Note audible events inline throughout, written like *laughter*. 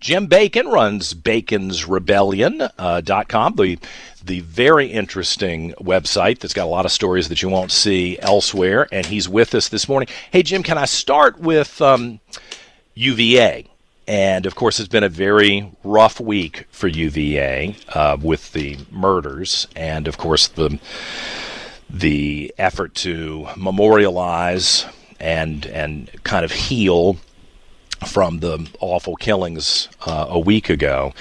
Jim Bacon runs baconsrebellion.com, uh, the, the very interesting website that's got a lot of stories that you won't see elsewhere. And he's with us this morning. Hey, Jim, can I start with um, UVA? And of course, it's been a very rough week for UVA uh, with the murders, and of course the the effort to memorialize and and kind of heal from the awful killings uh, a week ago.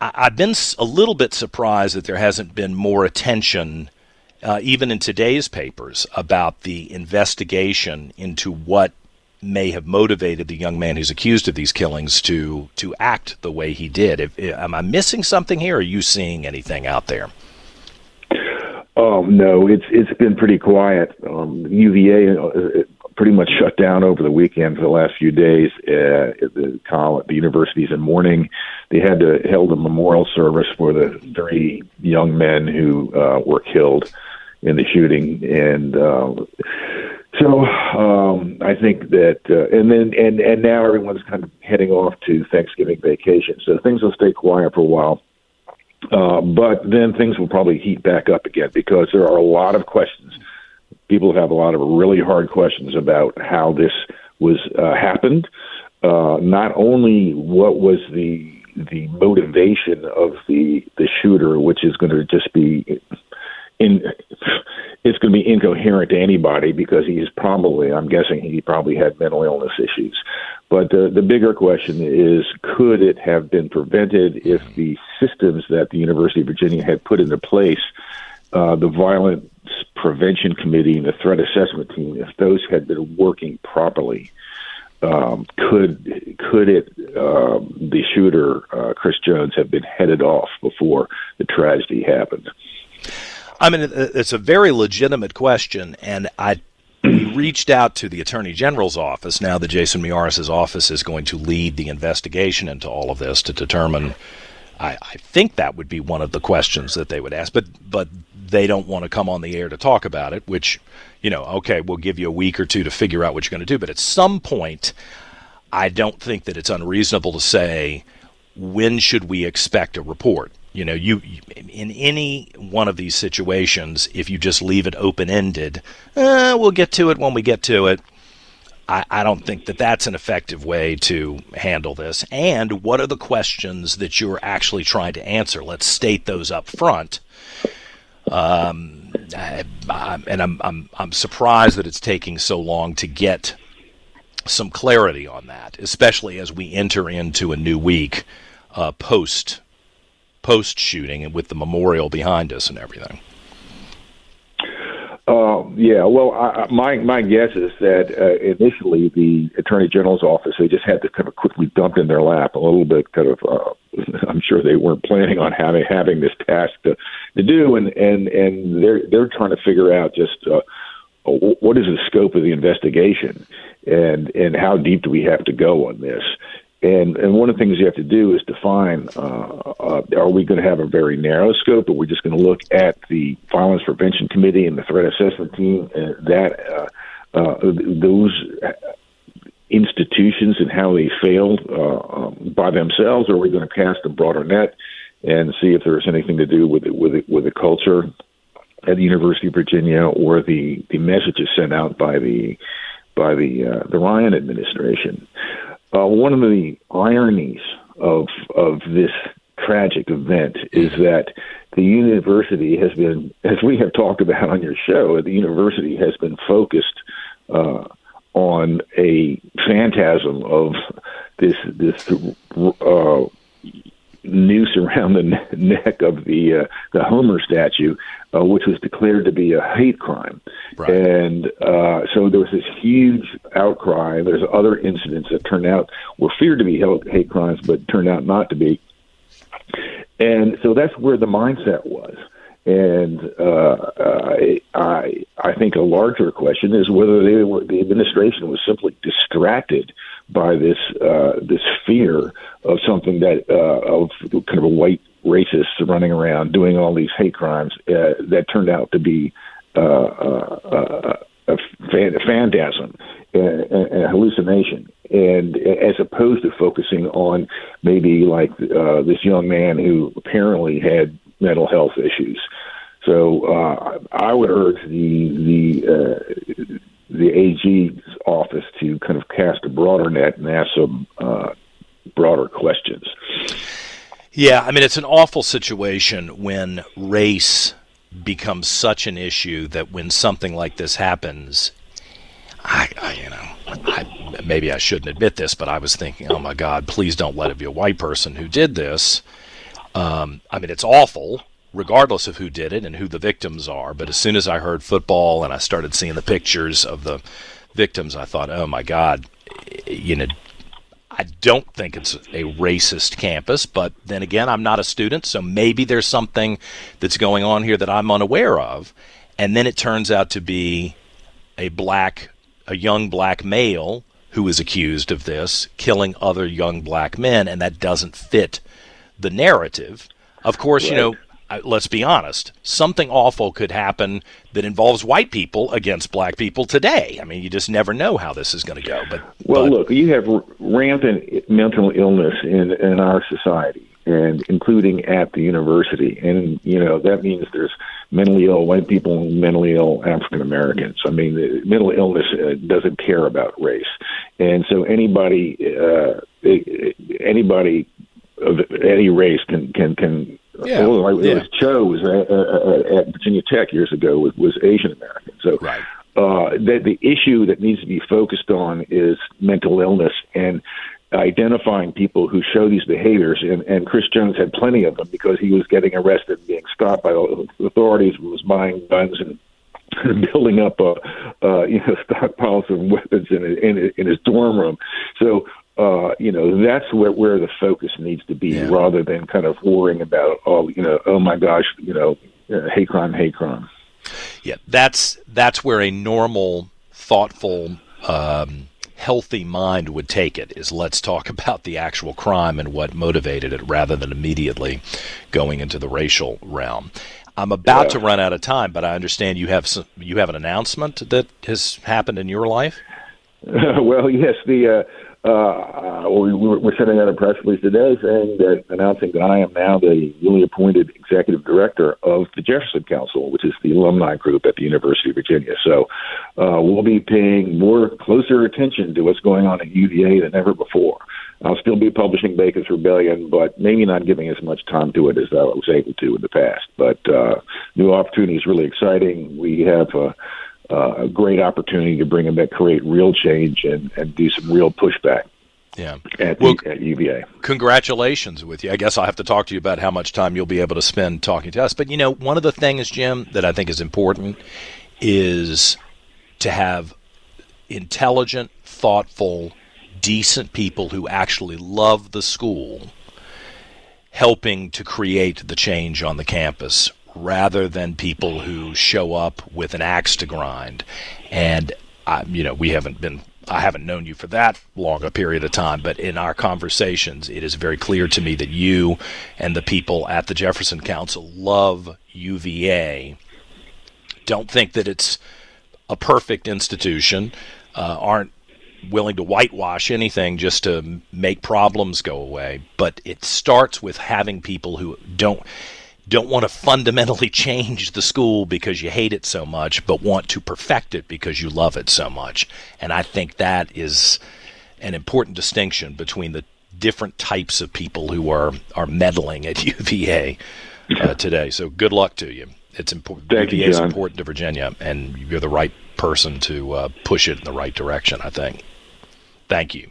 I, have been a little bit surprised that there hasn't been more attention, uh, even in today's papers, about the investigation into what may have motivated the young man who's accused of these killings to to act the way he did. If, am I missing something here? Or are you seeing anything out there? Um, no, it's it's been pretty quiet. Um, UVA uh, pretty much shut down over the weekend for the last few days. Uh, the college, the universities in mourning. They had to held a memorial service for the three young men who uh, were killed in the shooting, and uh, so um, I think that, uh, and then and and now everyone's kind of heading off to Thanksgiving vacation, so things will stay quiet for a while. Uh, but then things will probably heat back up again because there are a lot of questions. People have a lot of really hard questions about how this was uh, happened. Uh, not only what was the the motivation of the the shooter, which is going to just be in it's going to be incoherent to anybody because he's probably I'm guessing he probably had mental illness issues. But the the bigger question is could it have been prevented if the systems that the University of Virginia had put into place uh, the violence prevention committee and the threat assessment team if those had been working properly um, could could it um, the shooter uh, Chris Jones have been headed off before the tragedy happened? I mean, it's a very legitimate question, and I reached out to the Attorney General's office. Now that Jason Miyares' office is going to lead the investigation into all of this to determine. I, I think that would be one of the questions that they would ask, but but they don't want to come on the air to talk about it. Which, you know, okay, we'll give you a week or two to figure out what you're going to do. But at some point, I don't think that it's unreasonable to say when should we expect a report you know, you in any one of these situations, if you just leave it open ended, eh, we'll get to it when we get to it. I, I don't think that that's an effective way to handle this. And what are the questions that you're actually trying to answer? Let's state those up front. Um, I, I, and I'm, I'm I'm surprised that it's taking so long to get some clarity on that, especially as we enter into a new week uh, post post shooting and with the memorial behind us and everything? Uh, yeah, well, I, my my guess is that uh, initially the attorney general's office they just had to kind of quickly dump in their lap a little bit. Kind of, uh, *laughs* I'm sure they weren't planning on having having this task to to do, and and and they're they're trying to figure out just uh, what is the scope of the investigation and and how deep do we have to go on this. And and one of the things you have to do is define: uh, uh, Are we going to have a very narrow scope? Are we just going to look at the Violence Prevention Committee and the Threat Assessment Team? Uh, that uh, uh, those institutions and how they failed uh, um, by themselves, or are we going to cast a broader net and see if there's anything to do with it, with it, with the culture at the University of Virginia or the the messages sent out by the by the uh, the Ryan administration? Uh, one of the ironies of of this tragic event is that the university has been, as we have talked about on your show, the university has been focused uh, on a phantasm of this this uh, noose around the *laughs* neck of the uh, the Homer statue, uh, which was declared to be a hate crime, right. and uh, so there was this huge outcry. There's other incidents that turned out were feared to be hate crimes, but turned out not to be, and so that's where the mindset was. And uh, I, I, think a larger question is whether they were, the administration was simply distracted by this uh, this fear of something that uh, of kind of a white racist running around doing all these hate crimes uh, that turned out to be uh, uh, uh, a, a phantasm, a, a, hallucination, and as opposed to focusing on maybe like uh, this young man who apparently had mental health issues. So uh, I would urge the the uh, the AG's office to kind of cast a broader net and ask some uh, broader questions. Yeah, I mean it's an awful situation when race becomes such an issue that when something like this happens, I, I I, maybe I shouldn't admit this, but I was thinking, oh my God, please don't let it be a white person who did this. Um, I mean, it's awful, regardless of who did it and who the victims are. But as soon as I heard football and I started seeing the pictures of the victims, I thought, oh my God, you know, I don't think it's a racist campus, but then again, I'm not a student, so maybe there's something that's going on here that I'm unaware of. And then it turns out to be a black, a young black male who is accused of this, killing other young black men, and that doesn't fit the narrative. Of course, right. you know, let's be honest, something awful could happen that involves white people against black people today. I mean, you just never know how this is going to go. But well, but, look, you have rampant mental illness in in our society, and including at the university, and you know that means there's mentally ill white people and mentally ill African Americans. I mean, the mental illness uh, doesn't care about race, and so anybody uh, anybody of any race can can can yeah. Well, like, yeah. was Cho was at, uh, at Virginia Tech years ago was, was Asian American. So right. uh, the, the issue that needs to be focused on is mental illness and identifying people who show these behaviors. And, and Chris Jones had plenty of them because he was getting arrested, and being stopped by authorities, was buying guns and *laughs* building up a uh, you know *laughs* stockpiles of weapons in, in in his dorm room. So uh, you know, that's where, where the focus needs to be yeah. rather than kind of worrying about, oh, you know, oh my gosh, you know, uh, hate crime, hate crime. Yeah, that's that's where a normal, thoughtful, um, healthy mind would take it. Is let's talk *laughs* about the actual crime and what motivated it, rather than immediately going into the racial realm. I'm about yeah. to run out of time, but I understand you have some, you have an announcement that has happened in your life. *laughs* well, yes, the uh, uh, we, we're sending out a press release today saying that announcing that I am now the newly appointed executive director of the Jefferson Council, which is the alumni group at the University of Virginia. So uh, we'll be paying more closer attention to what's going on at UVA than ever before. I'll still be publishing Bacon's Rebellion, but maybe not giving as much time to it as I was able to in the past. But uh, new opportunity is really exciting. We have. Uh, uh, a great opportunity to bring them about create real change and, and do some real pushback. Yeah. At, well, at UVA. Congratulations with you. I guess I'll have to talk to you about how much time you'll be able to spend talking to us. But you know, one of the things, Jim, that I think is important is to have intelligent, thoughtful, decent people who actually love the school helping to create the change on the campus rather than people who show up with an axe to grind. And I, you know, we haven't been I haven't known you for that long a period of time, but in our conversations, it is very clear to me that you and the people at the Jefferson Council love UVA. Don't think that it's a perfect institution, uh, aren't willing to whitewash anything just to make problems go away, but it starts with having people who don't don't want to fundamentally change the school because you hate it so much, but want to perfect it because you love it so much. And I think that is an important distinction between the different types of people who are are meddling at *laughs* UVA uh, *laughs* today. So good luck to you. It's important. UVA is important to Virginia, and you're the right person to uh, push it in the right direction. I think. Thank you.